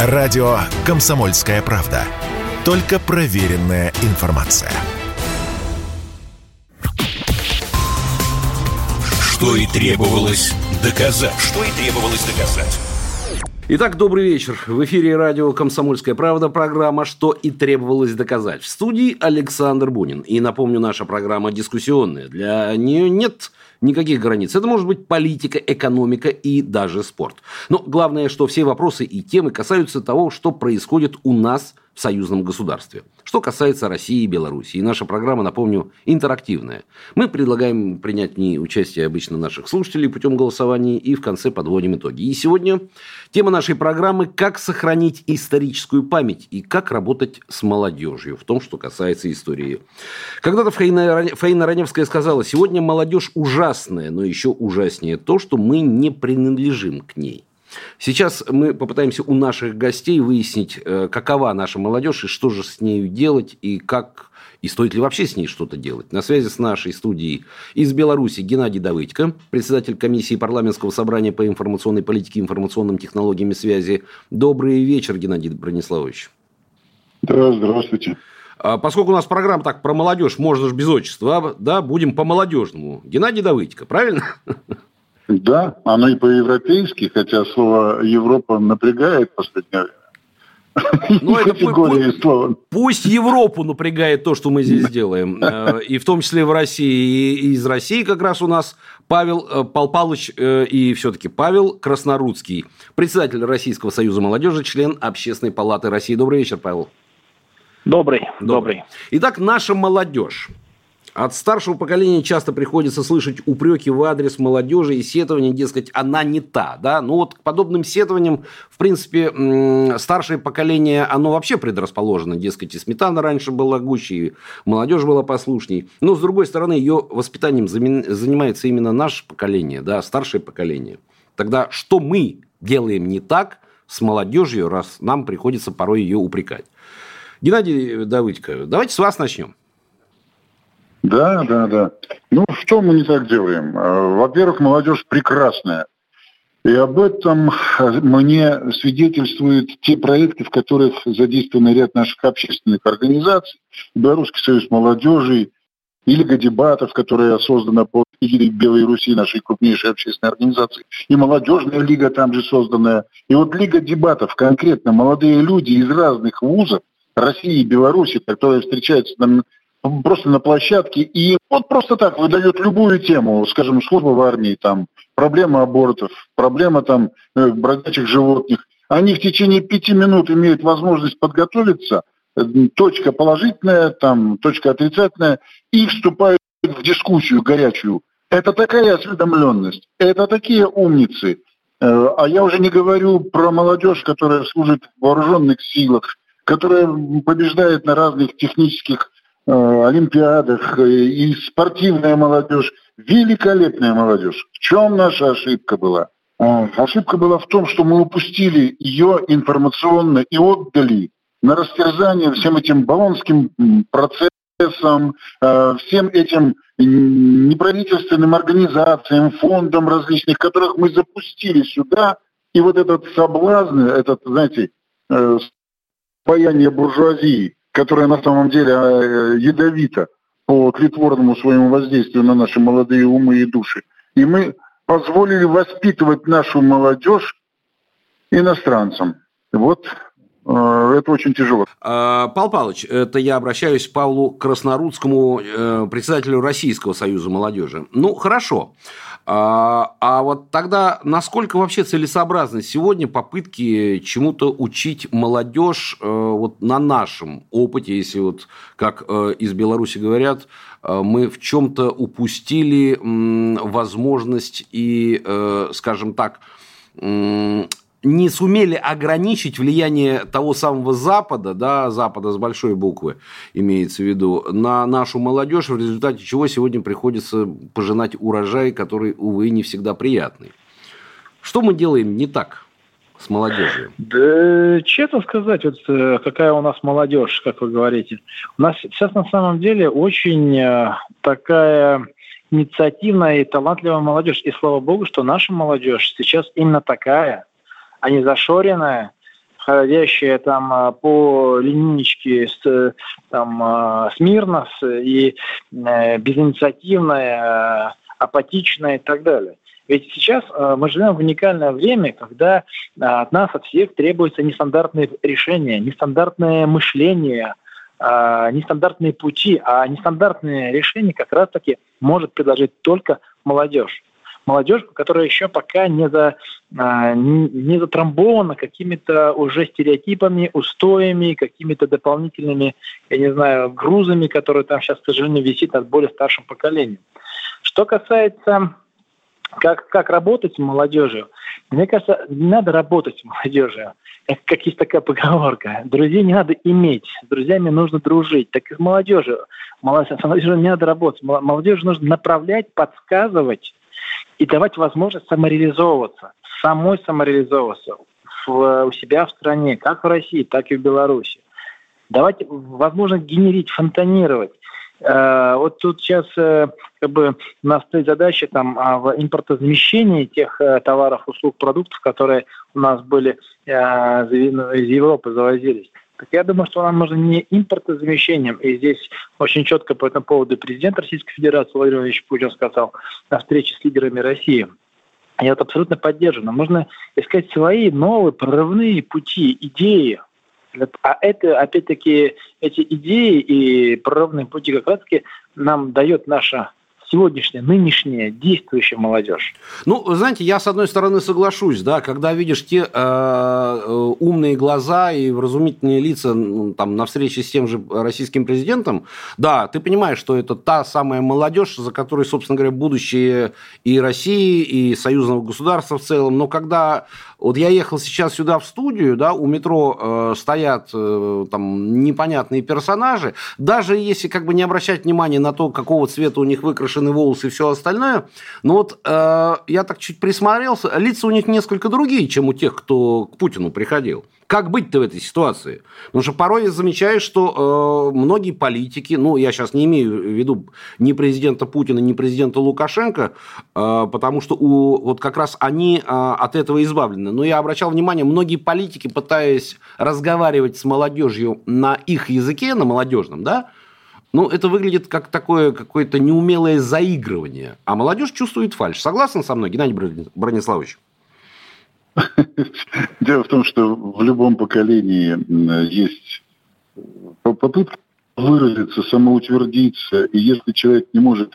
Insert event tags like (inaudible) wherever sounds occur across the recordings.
Радио «Комсомольская правда». Только проверенная информация. Что и требовалось доказать. Что и требовалось доказать. Итак, добрый вечер. В эфире радио «Комсомольская правда» программа «Что и требовалось доказать». В студии Александр Бунин. И напомню, наша программа дискуссионная. Для нее нет никаких границ. Это может быть политика, экономика и даже спорт. Но главное, что все вопросы и темы касаются того, что происходит у нас – в союзном государстве. Что касается России и Беларуси. И наша программа, напомню, интерактивная. Мы предлагаем принять в ней участие обычно наших слушателей путем голосования и в конце подводим итоги. И сегодня тема нашей программы «Как сохранить историческую память и как работать с молодежью» в том, что касается истории. Когда-то Фаина Раневская сказала, сегодня молодежь ужасная, но еще ужаснее то, что мы не принадлежим к ней. Сейчас мы попытаемся у наших гостей выяснить, э, какова наша молодежь и что же с нею делать, и как и стоит ли вообще с ней что-то делать. На связи с нашей студией из Беларуси Геннадий Давыдько, председатель комиссии парламентского собрания по информационной политике и информационным технологиям и связи. Добрый вечер, Геннадий Брониславович. Да, здравствуйте. А поскольку у нас программа так про молодежь, можно же без отчества, да, будем по-молодежному. Геннадий Давыдько, правильно? (laughs) Да, оно и по-европейски, хотя слово Европа напрягает в последнее время. (laughs) Ну, это пусть, пусть Европу напрягает то, что мы здесь делаем. (laughs) Э, и в том числе в России. И из России как раз у нас Павел э, Пал Палыч э, и все-таки Павел Краснорудский, председатель Российского союза молодежи, член Общественной палаты России. Добрый вечер, Павел. Добрый, добрый. добрый. Итак, наша молодежь. От старшего поколения часто приходится слышать упреки в адрес молодежи и сетования, дескать, она не та. Да? Ну вот к подобным сетованиям, в принципе, старшее поколение, оно вообще предрасположено. Дескать, и сметана раньше была гуще, и молодежь была послушней. Но, с другой стороны, ее воспитанием занимается именно наше поколение, да, старшее поколение. Тогда что мы делаем не так с молодежью, раз нам приходится порой ее упрекать? Геннадий Давыдько, давайте с вас начнем. Да, да, да. Ну, что мы не так делаем? А, во-первых, молодежь прекрасная. И об этом мне свидетельствуют те проекты, в которых задействован ряд наших общественных организаций. Белорусский союз молодежи и Лига дебатов, которая создана по эгидой Белой Руси, нашей крупнейшей общественной организации. И молодежная лига там же созданная. И вот Лига дебатов, конкретно молодые люди из разных вузов, России и Беларуси, которые встречаются на просто на площадке, и вот просто так выдает любую тему, скажем, служба в армии, там, проблема абортов, проблема там э, бродячих животных. Они в течение пяти минут имеют возможность подготовиться, э, точка положительная, там, точка отрицательная, и вступают в дискуссию горячую. Это такая осведомленность, это такие умницы. Э, а я уже не говорю про молодежь, которая служит в вооруженных силах, которая побеждает на разных технических олимпиадах, э, и спортивная молодежь, великолепная молодежь. В чем наша ошибка была? Э, ошибка была в том, что мы упустили ее информационно и отдали на растерзание всем этим баллонским процессам, всем этим неправительственным организациям, фондам различных, которых мы запустили сюда. И вот этот соблазн, этот, знаете, паяние буржуазии, которая на самом деле э, ядовита по тлетворному своему воздействию на наши молодые умы и души. И мы позволили воспитывать нашу молодежь иностранцам. Вот это очень тяжело. А, Павел Павлович, это я обращаюсь к Павлу Краснорудскому, э, председателю Российского союза молодежи. Ну, хорошо. А, а вот тогда насколько вообще целесообразны сегодня попытки чему-то учить молодежь э, вот на нашем опыте, если вот как э, из Беларуси говорят, э, мы в чем-то упустили возможность и, скажем так, не сумели ограничить влияние того самого Запада, да, Запада с большой буквы имеется в виду, на нашу молодежь, в результате чего сегодня приходится пожинать урожай, который, увы, не всегда приятный. Что мы делаем не так с молодежью? Да, честно сказать, вот э, какая у нас молодежь, как вы говорите. У нас сейчас на самом деле очень э, такая инициативная и талантливая молодежь. И слава богу, что наша молодежь сейчас именно такая – а не зашоренная, ходящая там по линейке с, там, смирно и безинициативная, апатичная и так далее. Ведь сейчас мы живем в уникальное время, когда от нас, от всех требуются нестандартные решения, нестандартное мышление – э, нестандартные пути, а нестандартные решения как раз-таки может предложить только молодежь. Молодежь, которая еще пока не, за, э, не затрамбована какими-то уже стереотипами, устоями, какими-то дополнительными, я не знаю, грузами, которые там сейчас, к сожалению, висит над более старшим поколением. Что касается как, как работать с молодежью? Мне кажется, не надо работать с молодежью. Как есть такая поговорка. Друзей не надо иметь, с друзьями нужно дружить. Так и с молодежью. С молодежью не надо работать. Молодежи нужно направлять, подсказывать и давать возможность самореализовываться, самой самореализовываться в, у себя в стране, как в России, так и в Беларуси. Давать возможность генерить, фонтанировать. Э, вот тут сейчас э, как бы у нас стоит задача там а, в импортозамещении тех э, товаров, услуг, продуктов, которые у нас были из Европы завозились. Так я думаю, что нам нужно не импортозамещением, и здесь очень четко по этому поводу президент Российской Федерации Владимир Владимирович Путин сказал на встрече с лидерами России. Я это абсолютно поддерживаю. Нам нужно искать свои новые прорывные пути, идеи, а это, опять-таки, эти идеи и прорывные пути как раз-таки нам дает наша сегодняшняя, нынешняя, действующая молодежь? Ну, знаете, я с одной стороны соглашусь, да, когда видишь те э, э, умные глаза и вразумительные лица ну, там, на встрече с тем же российским президентом, да, ты понимаешь, что это та самая молодежь, за которой, собственно говоря, будущее и России, и союзного государства в целом, но когда вот я ехал сейчас сюда в студию, да, у метро э, стоят э, там непонятные персонажи, даже если как бы не обращать внимания на то, какого цвета у них выкрашены волосы и все остальное, но вот э, я так чуть присмотрелся, лица у них несколько другие, чем у тех, кто к Путину приходил. Как быть-то в этой ситуации? Потому что порой я замечаю, что э, многие политики, ну, я сейчас не имею в виду ни президента Путина, ни президента Лукашенко, э, потому что у, вот как раз они э, от этого избавлены. Но я обращал внимание, многие политики, пытаясь разговаривать с молодежью на их языке, на молодежном, да, ну, это выглядит как такое какое-то неумелое заигрывание. А молодежь чувствует фальш. Согласен со мной, Геннадий Брониславович? (laughs) Дело в том, что в любом поколении есть попытка выразиться, самоутвердиться, и если человек не может,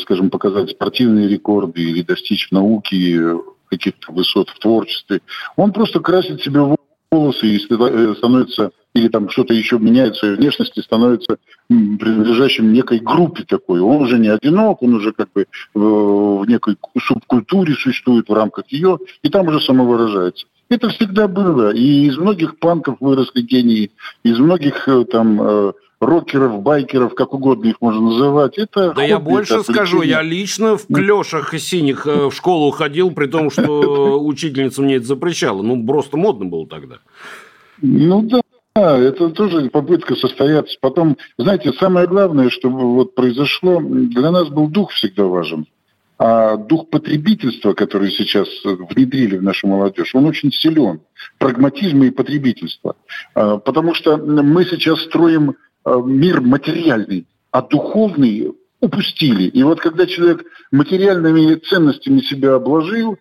скажем, показать спортивные рекорды или достичь науки каких-то высот в творчестве, он просто красит себе волосы и э, становится или там что-то еще меняет в своей внешности, становится принадлежащим некой группе такой. Он уже не одинок, он уже как бы в некой субкультуре существует в рамках ее, и там уже самовыражается. Это всегда было. И из многих панков выросли гении, из многих э, там э, рокеров, байкеров, как угодно их можно называть. Это да хобби, я больше скажу, я лично в клешах синих в школу ходил, при том, что (laughs) учительница мне это запрещала. Ну, просто модно было тогда. Ну да, да, это тоже попытка состояться. Потом, знаете, самое главное, что вот произошло, для нас был дух всегда важен. А дух потребительства, который сейчас внедрили в нашу молодежь, он очень силен. Прагматизма и потребительства. А, потому что мы сейчас строим а, мир материальный, а духовный упустили. И вот когда человек материальными ценностями себя обложил,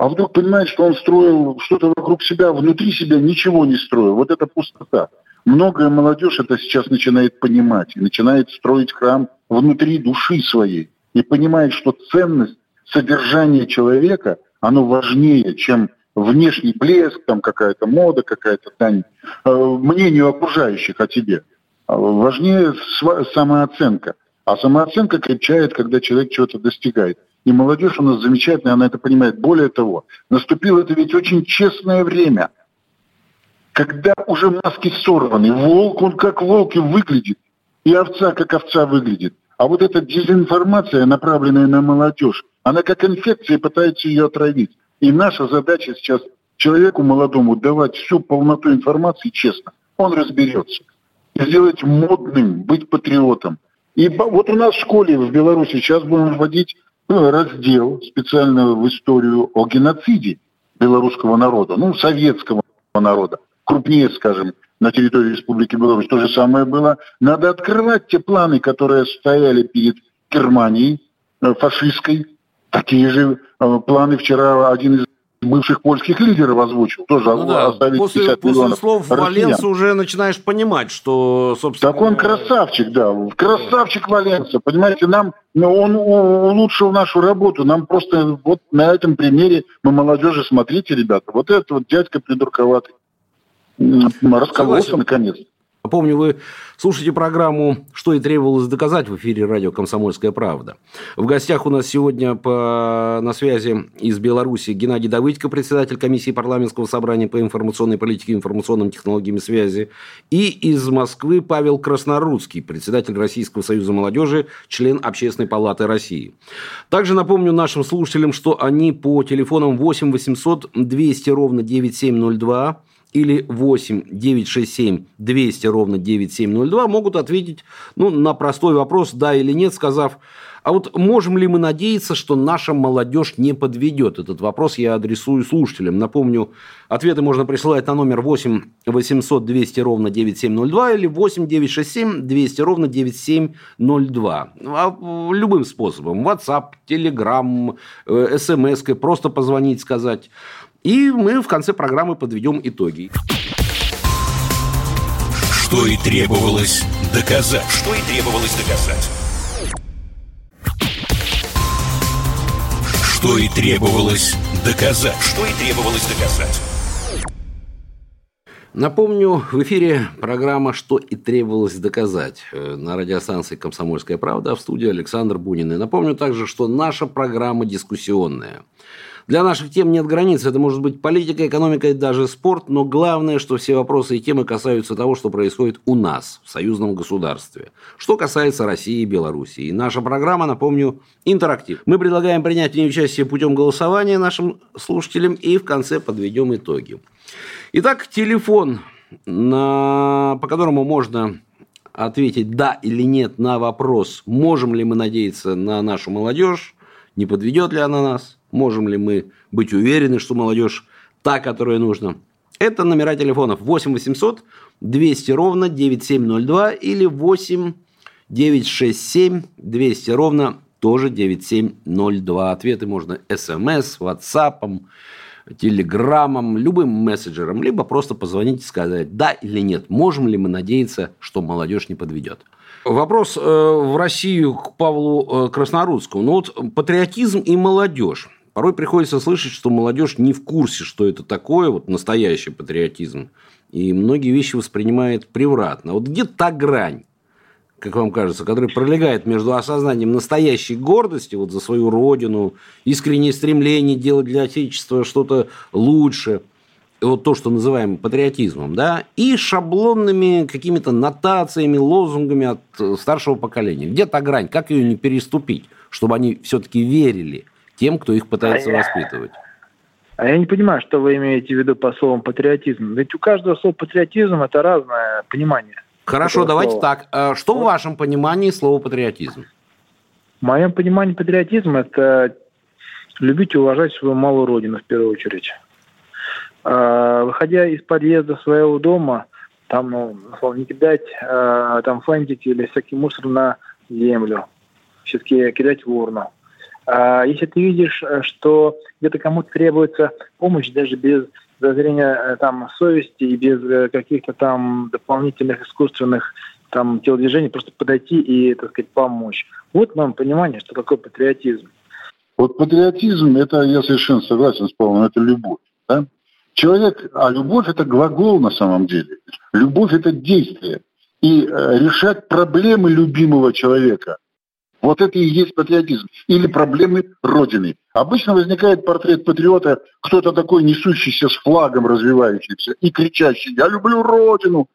а вдруг понимает, что он строил что-то вокруг себя, внутри себя ничего не строил. Вот это пустота. Многое молодежь это сейчас начинает понимать и начинает строить храм внутри души своей и понимает, что ценность содержания человека, оно важнее, чем внешний блеск, там какая-то мода, какая-то дань э, мнению окружающих о тебе. А важнее самооценка. А самооценка крепчает, когда человек чего-то достигает. И молодежь у нас замечательная, она это понимает. Более того, наступило это ведь очень честное время, когда уже маски сорваны. Волк, он как волк и выглядит, и овца как овца выглядит. А вот эта дезинформация, направленная на молодежь, она как инфекция пытается ее отравить. И наша задача сейчас человеку молодому давать всю полноту информации честно. Он разберется. И сделать модным, быть патриотом. И вот у нас в школе в Беларуси сейчас будем вводить раздел специально в историю о геноциде белорусского народа, ну, советского народа. крупнее, скажем, на территории Республики Беларусь. То же самое было. Надо открывать те планы, которые стояли перед Германией э, фашистской. Такие же э, планы вчера один из бывших польских лидеров озвучил. Тоже ну да, после, после слов Валенса уже начинаешь понимать, что, собственно... Так он красавчик, да. Красавчик Валенса. Понимаете, нам ну, он улучшил нашу работу. Нам просто вот на этом примере мы молодежи, смотрите, ребята, вот этот вот дядька придурковатый. Раскололся наконец. Напомню, вы слушаете программу «Что и требовалось доказать» в эфире радио «Комсомольская правда». В гостях у нас сегодня по, на связи из Беларуси Геннадий Давыдько, председатель комиссии парламентского собрания по информационной политике и информационным технологиям связи, и из Москвы Павел Краснорудский, председатель Российского союза молодежи, член Общественной палаты России. Также напомню нашим слушателям, что они по телефонам 8 800 200 ровно 9702 или 8 967 200 ровно 9702 могут ответить ну, на простой вопрос «да» или «нет», сказав а вот можем ли мы надеяться, что наша молодежь не подведет? Этот вопрос я адресую слушателям. Напомню, ответы можно присылать на номер 8 800 200 ровно 9702 или 8 967 200 ровно 9702. А любым способом. WhatsApp, Telegram, смс, э, просто позвонить, сказать. И мы в конце программы подведем итоги. Что и требовалось доказать. Что и требовалось доказать. Что и требовалось доказать. Что и требовалось доказать. Напомню, в эфире программа «Что и требовалось доказать» на радиостанции «Комсомольская правда», а в студии Александр Бунин. И напомню также, что наша программа дискуссионная – для наших тем нет границ. Это может быть политика, экономика и даже спорт. Но главное, что все вопросы и темы касаются того, что происходит у нас, в союзном государстве. Что касается России и Белоруссии. И наша программа, напомню, интерактив. Мы предлагаем принять в ней участие путем голосования нашим слушателям и в конце подведем итоги. Итак, телефон, на... по которому можно ответить да или нет на вопрос, можем ли мы надеяться на нашу молодежь, не подведет ли она нас, Можем ли мы быть уверены, что молодежь та, которая нужна? Это номера телефонов 8 800 200 ровно 9702 или 8 967 200 ровно тоже 9702. Ответы можно смс, ватсапом, телеграммом, любым мессенджером, либо просто позвонить и сказать, да или нет, можем ли мы надеяться, что молодежь не подведет. Вопрос э, в Россию к Павлу э, Краснорудскому. Ну вот патриотизм и молодежь. Порой приходится слышать, что молодежь не в курсе, что это такое, вот настоящий патриотизм. И многие вещи воспринимает превратно. Вот где та грань, как вам кажется, которая пролегает между осознанием настоящей гордости вот за свою родину, искреннее стремление делать для Отечества что-то лучше, вот то, что называем патриотизмом, да, и шаблонными какими-то нотациями, лозунгами от старшего поколения. Где та грань? Как ее не переступить, чтобы они все-таки верили тем, кто их пытается а воспитывать. А я не понимаю, что вы имеете в виду по словам патриотизм. Ведь у каждого слова патриотизм это разное понимание. Хорошо, давайте слова. так. А что вот. в вашем понимании слова патриотизм? В моем понимании патриотизм это любить и уважать свою малую родину в первую очередь. А, выходя из подъезда своего дома, там, ну, не кидать а, там фантики или всякий мусор на землю, все-таки кидать в урну. А если ты видишь, э, что где-то кому-то требуется помощь, даже без зазрения э, там, совести и без э, каких-то там дополнительных искусственных там, телодвижений, просто подойти и, так сказать, помочь. Вот нам понимание, что такое патриотизм. Вот патриотизм, это я совершенно согласен с Павлом, это любовь. Да? Человек, а любовь это глагол на самом деле. Любовь это действие. И решать проблемы любимого человека – вот это и есть патриотизм. Или проблемы Родины. Обычно возникает портрет патриота, кто-то такой несущийся с флагом развивающийся и кричащий «Я люблю Родину!»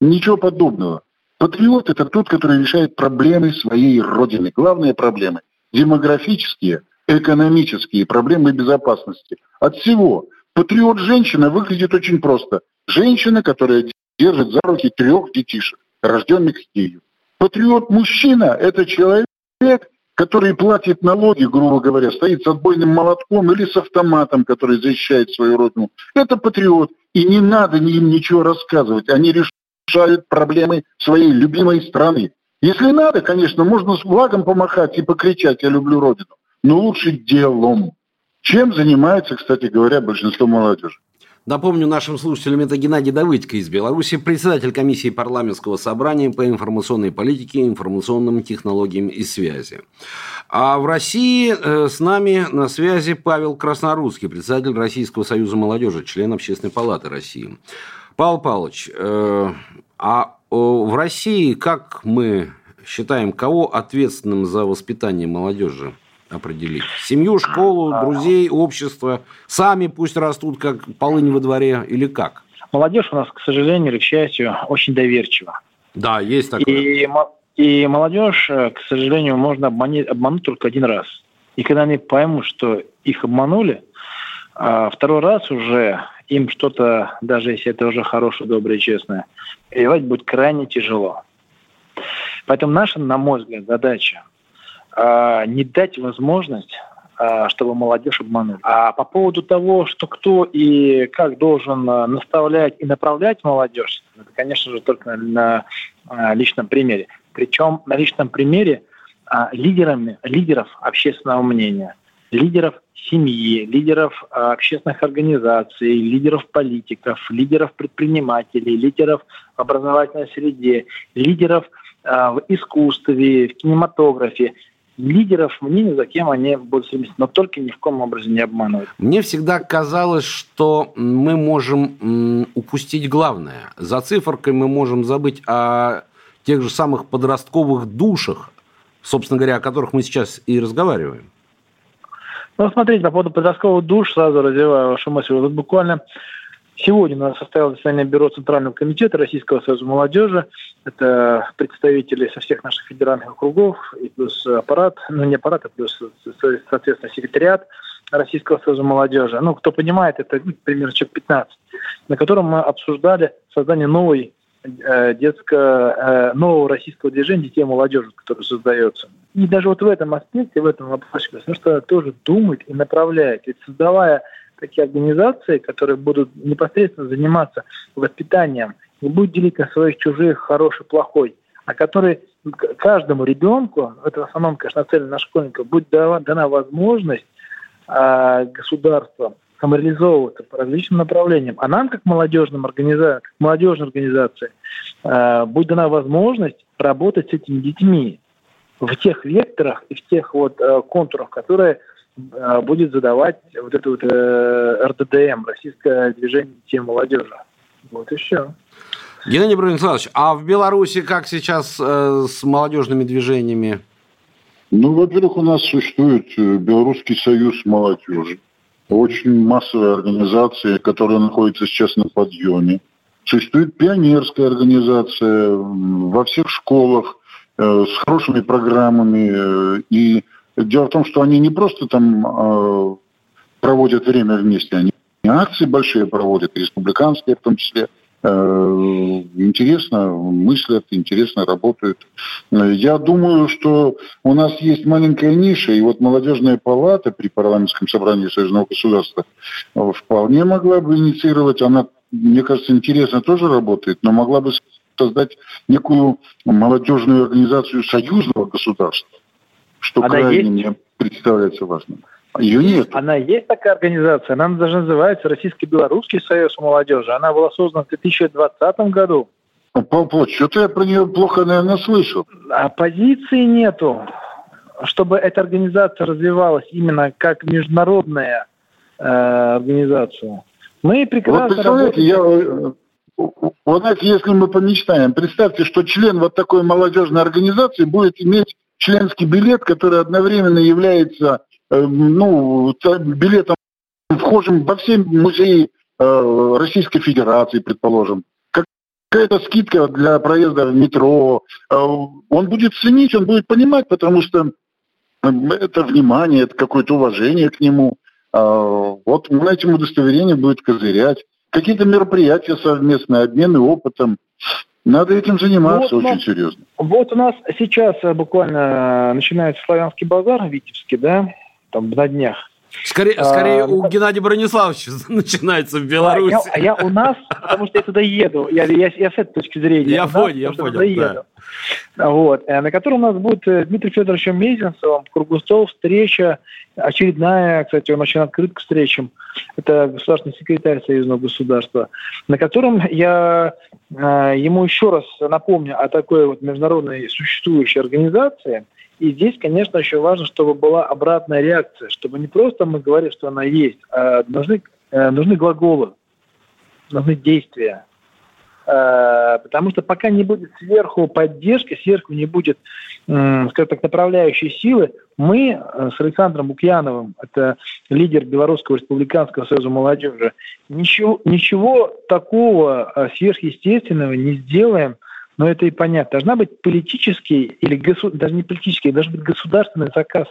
Ничего подобного. Патриот – это тот, который решает проблемы своей Родины. Главные проблемы – демографические, экономические, проблемы безопасности. От всего. Патриот-женщина выглядит очень просто. Женщина, которая держит за руки трех детишек, рожденных ею. Патриот-мужчина – это человек, человек, который платит налоги, грубо говоря, стоит с отбойным молотком или с автоматом, который защищает свою родину, это патриот. И не надо им ничего рассказывать. Они решают проблемы своей любимой страны. Если надо, конечно, можно с флагом помахать и покричать «я люблю Родину», но лучше делом. Чем занимается, кстати говоря, большинство молодежи? Напомню нашим слушателям, это Геннадий Давыдько из Беларуси, председатель комиссии парламентского собрания по информационной политике, информационным технологиям и связи. А в России э, с нами на связи Павел Краснорусский, председатель Российского союза молодежи, член Общественной палаты России. Павел Павлович, э, а в России как мы считаем, кого ответственным за воспитание молодежи? Определить. Семью, школу, друзей, общество. Сами пусть растут, как полынь во дворе, или как? Молодежь у нас, к сожалению или к счастью, очень доверчива. Да, есть такое. И, и молодежь, э, к сожалению, можно обмануть, обмануть только один раз. И когда они поймут, что их обманули, а второй раз уже им что-то, даже если это уже хорошее, доброе, честное, перевать будет крайне тяжело. Поэтому наша, на мой взгляд, задача а, не дать возможность а, чтобы молодежь обманули. А по поводу того, что кто и как должен а, наставлять и направлять молодежь, это, конечно же, только на, личном примере. Причем на личном примере лидерами, лидеров общественного мнения, лидеров семьи, лидеров общественных организаций, лидеров политиков, лидеров предпринимателей, лидеров в образовательной среде, лидеров в искусстве, в кинематографе, лидеров мнений, за кем они будут стремиться, но только ни в коем образе не обманывать. Мне всегда казалось, что мы можем упустить главное. За циферкой мы можем забыть о тех же самых подростковых душах, собственно говоря, о которых мы сейчас и разговариваем. Ну, смотрите, по поводу подростковых душ, сразу развиваю вашу мысль. Вот буквально Сегодня у нас состоялось заседание Бюро Центрального комитета Российского союза молодежи. Это представители со всех наших федеральных округов, и плюс аппарат, ну не аппарат, а плюс, соответственно, секретариат Российского союза молодежи. Ну, кто понимает, это ну, примерно человек 15, на котором мы обсуждали создание новой э, детского, э, нового российского движения детей и молодежи, которое создается. И даже вот в этом аспекте, в этом вопросе, потому что тоже думает и направляет. Ведь создавая такие организации, которые будут непосредственно заниматься воспитанием, не будут делить на своих чужих, хороший, плохой, а которые каждому ребенку, это в основном, конечно, нацелено на школьников, будет дана, возможность э, государством самореализовываться по различным направлениям. А нам, как молодежным организациям, молодежной организации, э, будет дана возможность работать с этими детьми в тех векторах и в тех вот э, контурах, которые будет задавать вот это вот э, РДДМ, Российское движение детей молодежи. Вот и все. Геннадий Брониславович, а в Беларуси как сейчас э, с молодежными движениями? Ну, во-первых, у нас существует э, Белорусский союз молодежи. Очень массовая организация, которая находится сейчас на подъеме. Существует пионерская организация во всех школах э, с хорошими программами э, и Дело в том, что они не просто там э, проводят время вместе, они акции большие проводят, республиканские в том числе. Э, интересно мыслят, интересно работают. Я думаю, что у нас есть маленькая ниша, и вот молодежная палата при парламентском собрании Союзного государства вполне могла бы инициировать, она, мне кажется, интересно тоже работает, но могла бы создать некую молодежную организацию союзного государства что она крайне есть? мне представляется важным. Ее нет. Она есть такая организация, она даже называется Российско-Белорусский союз молодежи. Она была создана в 2020 году. Павел что-то я про нее плохо, наверное, слышал. А позиции нету. Чтобы эта организация развивалась именно как международная э, организация. Мы прекрасно вот представляете, работаем... я, э, вот знаете, если мы помечтаем, представьте, что член вот такой молодежной организации будет иметь членский билет, который одновременно является э, ну, билетом, вхожим во все музеи э, Российской Федерации, предположим. Какая-то скидка для проезда в метро. Э, он будет ценить, он будет понимать, потому что это внимание, это какое-то уважение к нему. Вот он этим удостоверением будет козырять. Какие-то мероприятия совместные, обмены опытом. Надо этим заниматься вот очень нас, серьезно. Вот у нас сейчас э, буквально начинается славянский базар в Витебске, да, там на днях. Скорее, а, скорее у Геннадия Брониславовича (laughs) начинается в Беларуси. А я, а я у нас, потому что я туда еду. Я, я, я с этой точки зрения. Я понял, я понял. Да. Вот, э, на котором у нас будет э, Дмитрий Федорович Мезенцевым, круглый стол, встреча, очередная, кстати, он очень открыт к встречам. Это государственный секретарь Союзного государства, на котором я э, ему еще раз напомню о такой вот международной существующей организации – и здесь, конечно, еще важно, чтобы была обратная реакция, чтобы не просто мы говорили, что она есть, а нужны, э, нужны глаголы, нужны действия. Э, потому что пока не будет сверху поддержки, сверху не будет, скажем так, направляющей силы, мы э, с Александром Букьяновым, это лидер Белорусского республиканского союза молодежи, ничего, ничего такого сверхъестественного не сделаем – но это и понятно. Должна быть политический или госу... даже не политический, должен быть государственный заказ,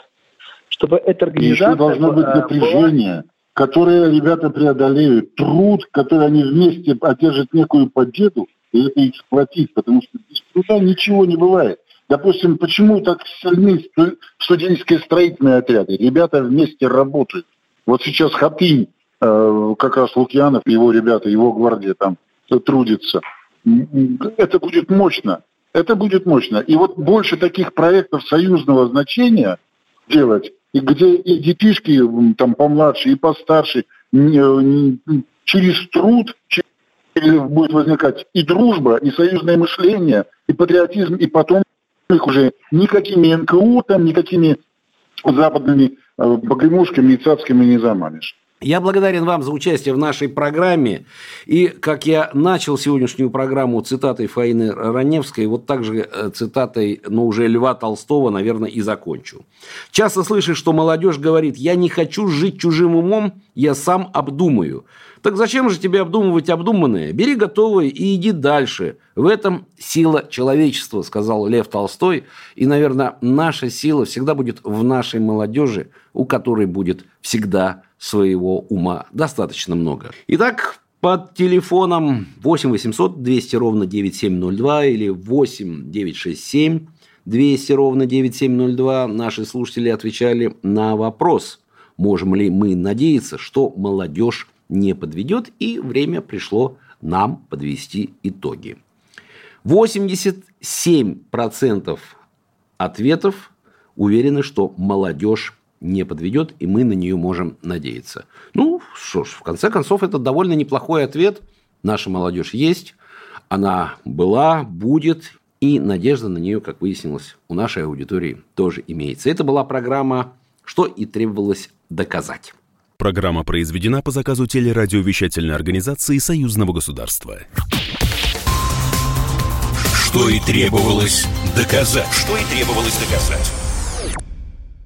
чтобы эта организация... И еще должно быть напряжение, была... которое ребята преодолеют, труд, который они вместе одержат некую победу, и это их сплотит, потому что без труда ничего не бывает. Допустим, почему так сильны студенческие строительные отряды? Ребята вместе работают. Вот сейчас Хатынь, э, как раз Лукьянов, его ребята, его гвардия там трудится – это будет мощно. Это будет мощно. И вот больше таких проектов союзного значения делать, и где и детишки там помладше, и постарше, через труд будет возникать и дружба, и союзное мышление, и патриотизм, и потом их уже никакими НКУ, там, никакими западными э, погремушками и царскими не заманишь. Я благодарен вам за участие в нашей программе. И как я начал сегодняшнюю программу цитатой Фаины Раневской, вот так же э, цитатой, но уже Льва Толстого, наверное, и закончу. Часто слышишь, что молодежь говорит, я не хочу жить чужим умом, я сам обдумаю. Так зачем же тебе обдумывать обдуманное? Бери готовое и иди дальше. В этом сила человечества, сказал Лев Толстой. И, наверное, наша сила всегда будет в нашей молодежи, у которой будет всегда своего ума достаточно много. Итак, под телефоном 8 800 200 ровно 9702 или 8 967 200 ровно 9702 наши слушатели отвечали на вопрос, можем ли мы надеяться, что молодежь не подведет, и время пришло нам подвести итоги. 87% ответов уверены, что молодежь не подведет, и мы на нее можем надеяться. Ну, что ж, в конце концов, это довольно неплохой ответ. Наша молодежь есть, она была, будет, и надежда на нее, как выяснилось, у нашей аудитории тоже имеется. Это была программа «Что и требовалось доказать». Программа произведена по заказу телерадиовещательной организации Союзного государства. Что и требовалось доказать. Что и требовалось доказать.